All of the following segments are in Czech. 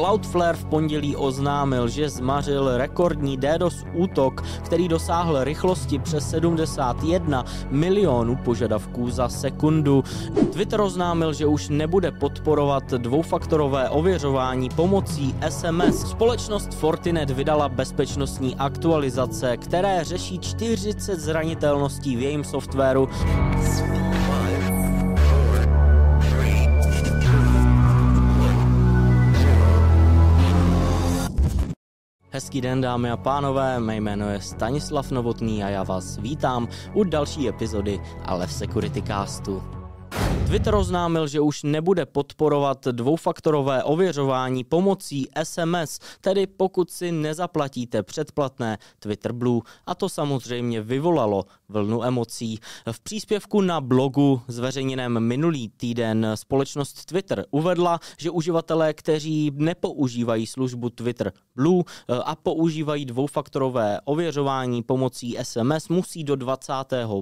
Cloudflare v pondělí oznámil, že zmařil rekordní DDoS útok, který dosáhl rychlosti přes 71 milionů požadavků za sekundu. Twitter oznámil, že už nebude podporovat dvoufaktorové ověřování pomocí SMS. Společnost Fortinet vydala bezpečnostní aktualizace, které řeší 40 zranitelností v jejím softwaru. Hezký den dámy a pánové, mé jméno je Stanislav Novotný a já vás vítám u další epizody Ale v Security Castu. Twitter oznámil, že už nebude podporovat dvoufaktorové ověřování pomocí SMS, tedy pokud si nezaplatíte předplatné Twitter Blue. A to samozřejmě vyvolalo vlnu emocí. V příspěvku na blogu zveřejněném minulý týden společnost Twitter uvedla, že uživatelé, kteří nepoužívají službu Twitter Blue eh, a používají dvoufaktorové ověřování pomocí SMS, musí do 20.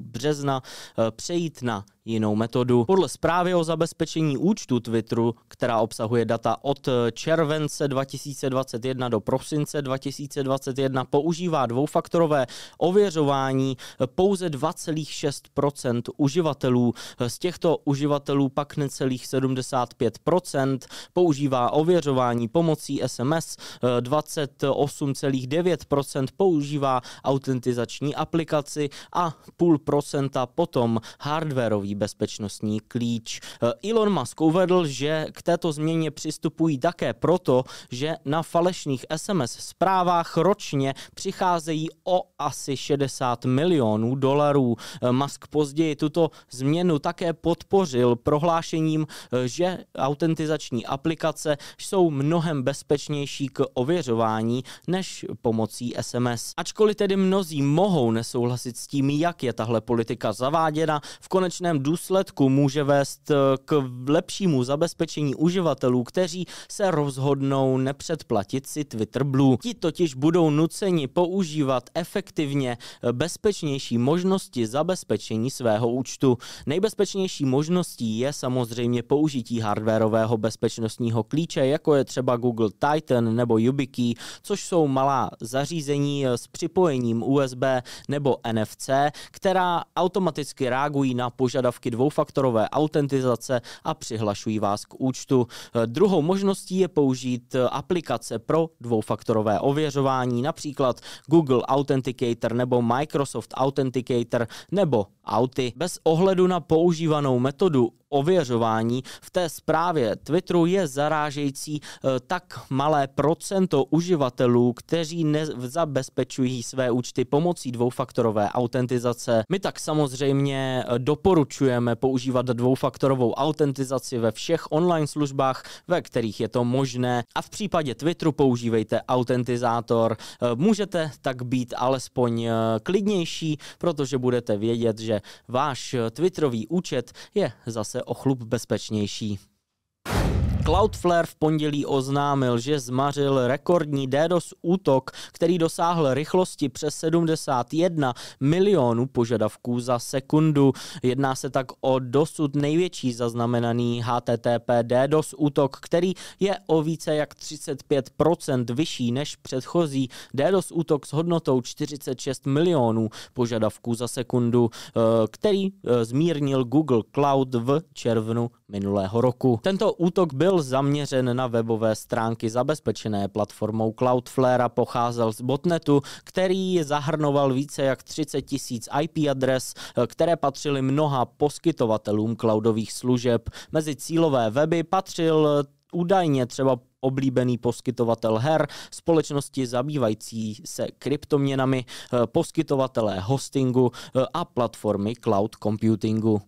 března eh, přejít na jinou metodu. Podle zprávy o zabezpečení účtu Twitteru, která obsahuje data od července 2021 do prosince 2021, používá dvoufaktorové ověřování pouze 2,6% uživatelů. Z těchto uživatelů pak necelých 75% používá ověřování pomocí SMS, 28,9% používá autentizační aplikaci a půl procenta potom hardwareový bezpečnostní klíč. Eh, Elon Musk uvedl, že k této změně přistupují také proto, že na falešných SMS zprávách ročně přicházejí o asi 60 milionů dolarů. Eh, Musk později tuto změnu také podpořil prohlášením, eh, že autentizační aplikace jsou mnohem bezpečnější k ověřování než pomocí SMS. Ačkoliv tedy mnozí mohou nesouhlasit s tím, jak je tahle politika zaváděna, v konečném důsledku může vést eh, k lepšímu zabezpečení uživatelů, kteří se rozhodnou nepředplatit si Twitter Blue. Ti totiž budou nuceni používat efektivně eh, bezpečnější možnosti zabezpečení svého účtu. Nejbezpečnější možností je samozřejmě použití hardwareového bezpečnostního klíče, jako je třeba Google Titan nebo YubiKey, což jsou malá zařízení eh, s připojením USB nebo NFC, která automaticky reagují na požadavky požadavky dvoufaktorové autentizace a přihlašují vás k účtu. Eh, druhou možností je použít eh, aplikace pro dvoufaktorové ověřování, například Google Authenticator nebo Microsoft Authenticator nebo Auty. Bez ohledu na používanou metodu ověřování v té zprávě Twitteru je zarážející eh, tak malé procento uživatelů, kteří nezabezpečují své účty pomocí dvoufaktorové autentizace. My tak samozřejmě eh, doporučujeme používat dvoufaktorovou autentizaci ve všech online službách, ve kterých je to možné a v případě Twitteru používejte autentizátor. Eh, můžete tak být alespoň klidnější, protože budete vědět, že váš Twitterový účet je zase se o chlup bezpečnější. Cloudflare v pondělí oznámil, že zmařil rekordní DDoS útok, který dosáhl rychlosti přes 71 milionů požadavků za sekundu. Jedná se tak o dosud největší zaznamenaný HTTP DDoS útok, který je o více jak 35% vyšší než předchozí DDoS útok s hodnotou 46 milionů požadavků za sekundu, eh, který eh, zmírnil Google Cloud v červnu minulého roku. Tento útok byl zaměřen na webové stránky zabezpečené platformou Cloudflare a pocházel z botnetu, který zahrnoval více jak 30 tisíc IP adres, které patřily mnoha poskytovatelům cloudových služeb. Mezi cílové weby patřil údajně třeba oblíbený poskytovatel her, společnosti zabývající se kryptoměnami, poskytovatelé hostingu a platformy cloud computingu.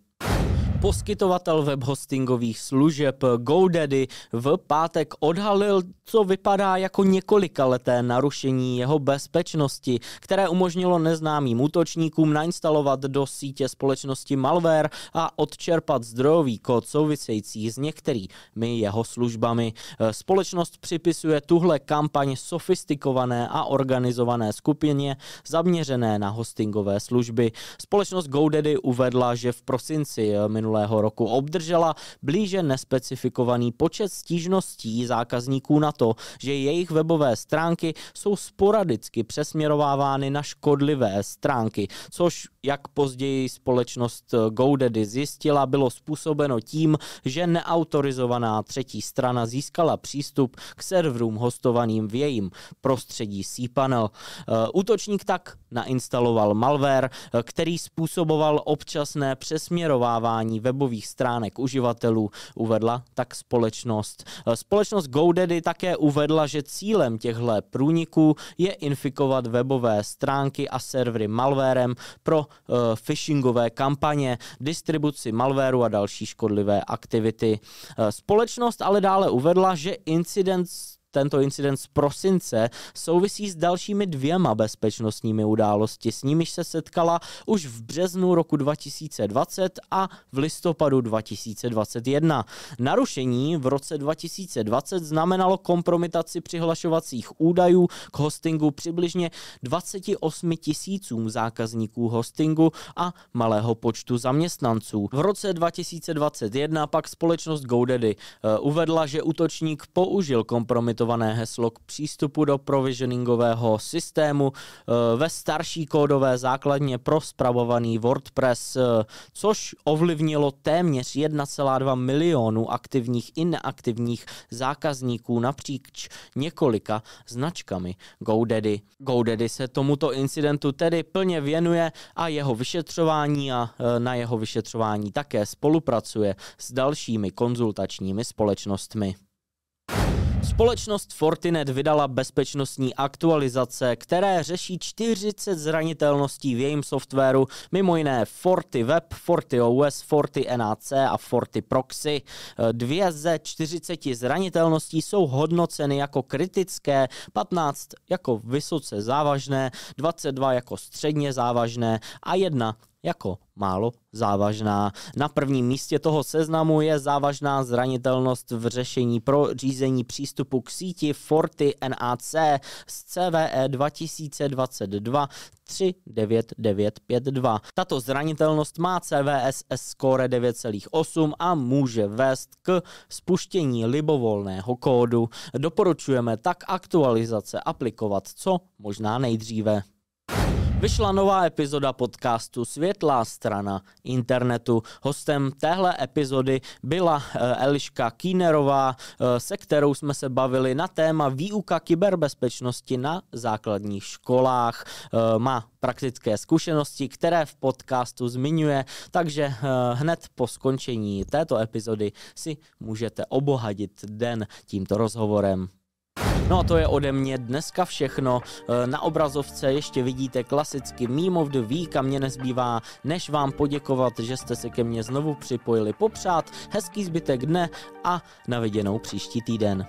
Poskytovatel webhostingových služeb GoDaddy v pátek odhalil, co vypadá jako několika leté narušení jeho bezpečnosti, které umožnilo neznámým útočníkům nainstalovat do sítě společnosti malware a odčerpat zdrojový kód související s některými jeho službami. Společnost připisuje tuhle kampaň sofistikované a organizované skupině zaměřené na hostingové služby. Společnost GoDaddy uvedla, že v prosinci minulého minulého roku obdržela blíže nespecifikovaný počet stížností zákazníků na to, že jejich webové stránky jsou sporadicky přesměrovávány na škodlivé stránky, což jak později společnost GoDaddy zjistila, bylo způsobeno tím, že neautorizovaná třetí strana získala přístup k serverům hostovaným v jejím prostředí cPanel. Eh, útočník tak nainstaloval malware, eh, který způsoboval občasné přesměrovávání webových stránek uživatelů, uvedla tak společnost. Eh, společnost GoDaddy také uvedla, že cílem těchto průniků je infikovat webové stránky a servery malwarem pro uh, phishingové kampaně, distribuci malwareu a další škodlivé aktivity. Uh, společnost ale dále uvedla, že incident tento incident z prosince souvisí s dalšími dvěma bezpečnostními události, s nimiž se setkala už v březnu roku 2020 a v listopadu 2021. Narušení v roce 2020 znamenalo kompromitaci přihlašovacích údajů k hostingu přibližně 28 tisícům zákazníků hostingu a malého počtu zaměstnanců. V roce 2021 pak společnost GoDaddy uh, uvedla, že útočník použil kompromitaci limitované heslo k přístupu do provisioningového systému eh, ve starší kódové základně pro spravovaný WordPress, eh, což ovlivnilo téměř 1,2 milionu aktivních i neaktivních zákazníků napříč několika značkami GoDaddy. GoDaddy se tomuto incidentu tedy plně věnuje a jeho vyšetřování a eh, na jeho vyšetřování také spolupracuje s dalšími konzultačními společnostmi. Společnost Fortinet vydala bezpečnostní aktualizace, které řeší 40 zranitelností v jejím softwaru, mimo jiné Forti Web, Forti OS, Forti NAC a Forti Proxy. Dvě ze 40 zranitelností jsou hodnoceny jako kritické, 15 jako vysoce závažné, 22 jako středně závažné a jedna jako málo závažná. Na prvním místě toho seznamu je závažná zranitelnost v řešení pro řízení přístupu k síti Forty NAC z CVE 2022 39952. Tato zranitelnost má CVS score 9,8 a může vést k spuštění libovolného kódu. Doporučujeme tak aktualizace aplikovat co možná nejdříve. Vyšla nová epizoda podcastu Světlá strana internetu. Hostem téhle epizody byla eh, Eliška Kýnerová, eh, se kterou jsme se bavili na téma výuka kyberbezpečnosti na základních školách. Eh, má praktické zkušenosti, které v podcastu zmiňuje, takže hned po skončení této epizody si můžete obohatit den tímto rozhovorem. No a to je ode mě dneska všechno. E, na obrazovce ještě vidíte klasicky Meme of the Week a mě nezbývá, než vám poděkovat, že jste se ke mně znovu připojili popřát. Hezký zbytek dne a na viděnou příští týden.